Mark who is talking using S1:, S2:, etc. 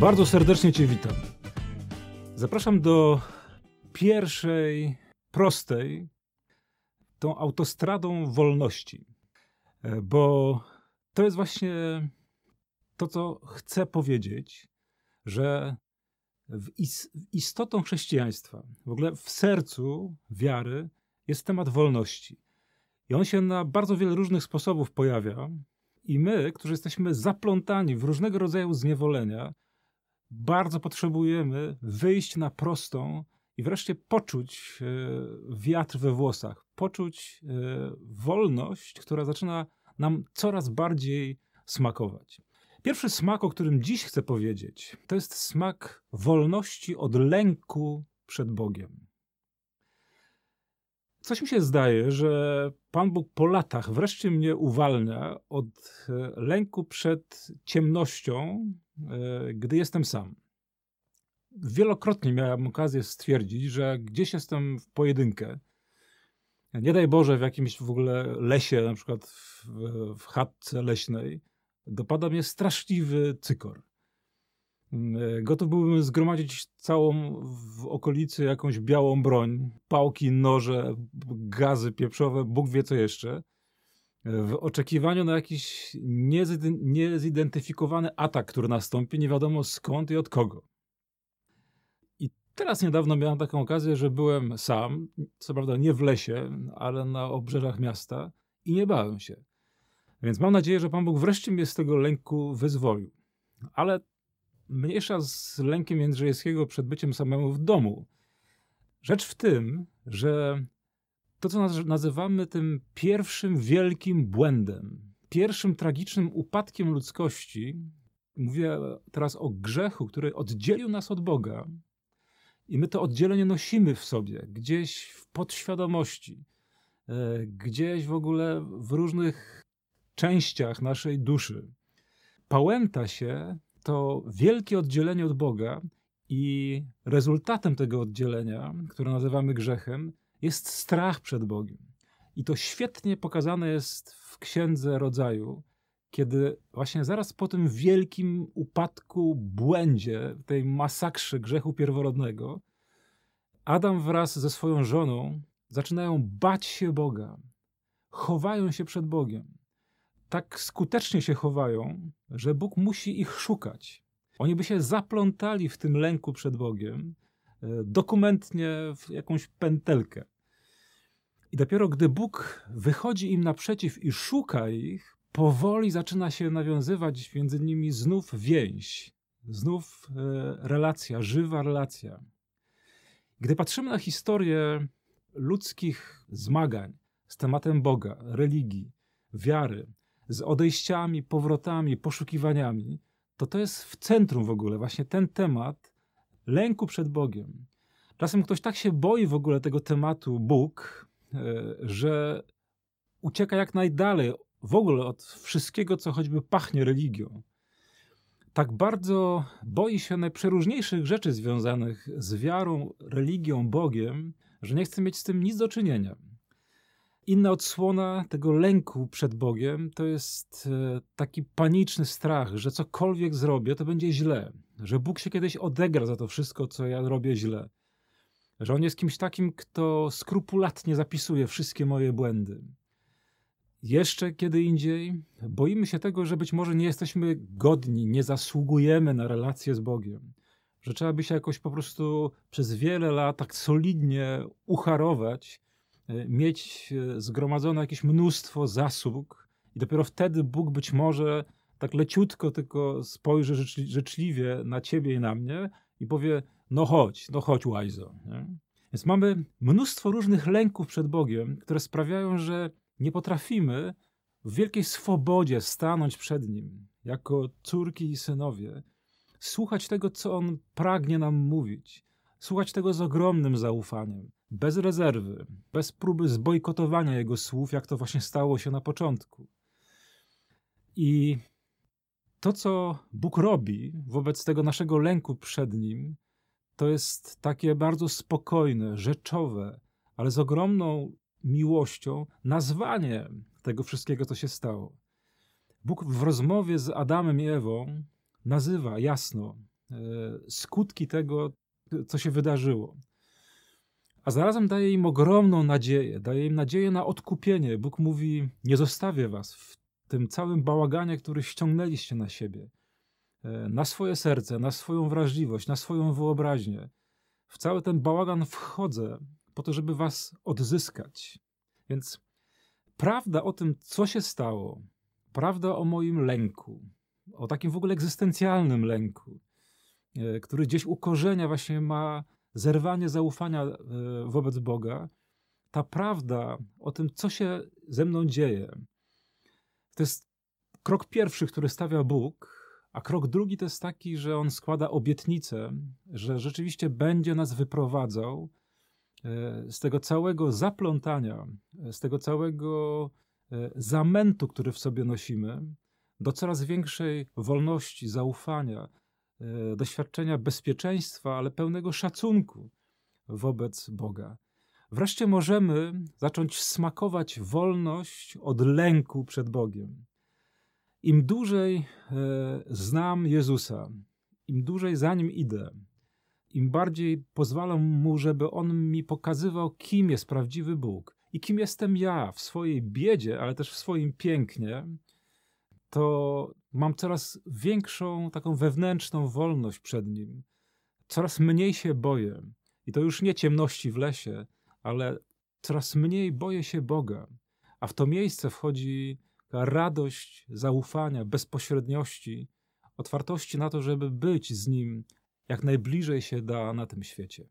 S1: Bardzo serdecznie Cię witam. Zapraszam do pierwszej, prostej, tą autostradą wolności, bo to jest właśnie to, co chcę powiedzieć, że w istotą chrześcijaństwa, w ogóle w sercu wiary jest temat wolności. I on się na bardzo wiele różnych sposobów pojawia. I my, którzy jesteśmy zaplątani w różnego rodzaju zniewolenia, bardzo potrzebujemy wyjść na prostą i wreszcie poczuć e, wiatr we włosach, poczuć e, wolność, która zaczyna nam coraz bardziej smakować. Pierwszy smak, o którym dziś chcę powiedzieć, to jest smak wolności od lęku przed Bogiem. Coś mi się zdaje, że Pan Bóg po latach wreszcie mnie uwalnia od e, lęku przed ciemnością, gdy jestem sam. Wielokrotnie miałem okazję stwierdzić, że gdzieś jestem w pojedynkę. Nie daj Boże, w jakimś w ogóle lesie, na przykład w, w chatce leśnej, dopada mnie straszliwy cykor. Mm, e, gotów byłbym zgromadzić całą w okolicy jakąś białą broń, pałki, noże, gazy pieprzowe, Bóg wie co jeszcze, e, w oczekiwaniu na jakiś niezidentyfikowany atak, który nastąpi, nie wiadomo skąd i od kogo. I teraz niedawno miałem taką okazję, że byłem sam, co prawda nie w lesie, ale na obrzeżach miasta i nie bałem się. Więc mam nadzieję, że Pan Bóg wreszcie mnie z tego lęku wyzwolił. Ale mniejsza z lękiem Jędrzejewskiego przed byciem samemu w domu. Rzecz w tym, że to, co nazywamy tym pierwszym wielkim błędem, pierwszym tragicznym upadkiem ludzkości, mówię teraz o grzechu, który oddzielił nas od Boga, i my to oddzielenie nosimy w sobie, gdzieś w podświadomości, e, gdzieś w ogóle w różnych częściach naszej duszy. Pałęta się to wielkie oddzielenie od Boga i rezultatem tego oddzielenia, które nazywamy grzechem, jest strach przed Bogiem. I to świetnie pokazane jest w Księdze Rodzaju, kiedy właśnie zaraz po tym wielkim upadku, błędzie, tej masakrze grzechu pierworodnego, Adam wraz ze swoją żoną zaczynają bać się Boga, chowają się przed Bogiem tak skutecznie się chowają, że Bóg musi ich szukać. Oni by się zaplątali w tym lęku przed Bogiem, dokumentnie w jakąś pętelkę. I dopiero gdy Bóg wychodzi im naprzeciw i szuka ich, powoli zaczyna się nawiązywać między nimi znów więź, znów e, relacja, żywa relacja. Gdy patrzymy na historię ludzkich zmagań z tematem Boga, religii, wiary, z odejściami, powrotami, poszukiwaniami, to to jest w centrum w ogóle właśnie ten temat lęku przed Bogiem. Czasem ktoś tak się boi w ogóle tego tematu Bóg, e, że ucieka jak najdalej w ogóle od wszystkiego, co choćby pachnie religią. Tak bardzo boi się najprzeróżniejszych rzeczy związanych z wiarą, religią, Bogiem, że nie chce mieć z tym nic do czynienia. Inna odsłona tego lęku przed Bogiem to jest e, taki paniczny strach, że cokolwiek zrobię, to będzie źle, że Bóg się kiedyś odegra za to wszystko, co ja robię źle, że On jest kimś takim, kto skrupulatnie zapisuje wszystkie moje błędy. Jeszcze kiedy indziej boimy się tego, że być może nie jesteśmy godni, nie zasługujemy na relację z Bogiem, że trzeba by się jakoś po prostu przez wiele lat tak solidnie ucharować mieć e, zgromadzone jakieś mnóstwo zasług i dopiero wtedy Bóg być może tak leciutko tylko spojrzy życzliwie na ciebie i na mnie i powie, no chodź, no chodź łajzo. Nie? Więc mamy mnóstwo różnych lęków przed Bogiem, które sprawiają, że nie potrafimy w wielkiej swobodzie stanąć przed Nim, jako córki i synowie, słuchać tego, co On pragnie nam mówić, słuchać tego z ogromnym zaufaniem, bez rezerwy, bez próby zbojkotowania jego słów, jak to właśnie stało się na początku. I to, co Bóg robi wobec tego naszego lęku przed nim, to jest takie bardzo spokojne, rzeczowe, ale z ogromną miłością nazwanie tego wszystkiego, co się stało. Bóg w rozmowie z Adamem i Ewą nazywa jasno skutki tego, co się wydarzyło. A zarazem daje im ogromną nadzieję, daje im nadzieję na odkupienie. Bóg mówi: Nie zostawię was w tym całym bałaganie, który ściągnęliście na siebie, e, na swoje serce, na swoją wrażliwość, na swoją wyobraźnię. W cały ten bałagan wchodzę po to, żeby was odzyskać. Więc prawda o tym, co się stało, prawda o moim lęku, o takim w ogóle egzystencjalnym lęku, który gdzieś u korzenia właśnie ma zerwanie zaufania e, wobec Boga, ta prawda o tym, co się ze mną dzieje, to jest krok pierwszy, który stawia Bóg, a krok drugi to jest taki, że on składa obietnicę, że rzeczywiście będzie nas wyprowadzał e, z tego całego zaplątania, z tego całego e, zamętu, który w sobie nosimy, do coraz większej wolności, zaufania, e, doświadczenia bezpieczeństwa, ale pełnego szacunku wobec Boga. Wreszcie możemy zacząć smakować wolność od lęku przed Bogiem. Im dłużej e, znam Jezusa, im dłużej za nim idę, im bardziej pozwalam mu, żeby on mi pokazywał, kim jest prawdziwy Bóg i kim jestem ja w swojej biedzie, ale też w swoim pięknie, to mam coraz większą taką wewnętrzną wolność przed nim. Coraz mniej się boję. I to już nie ciemności w lesie, ale coraz mniej boję się Boga. A w to miejsce wchodzi radość zaufania, bezpośredniości, otwartości na to, żeby być z Nim jak najbliżej się da na tym świecie.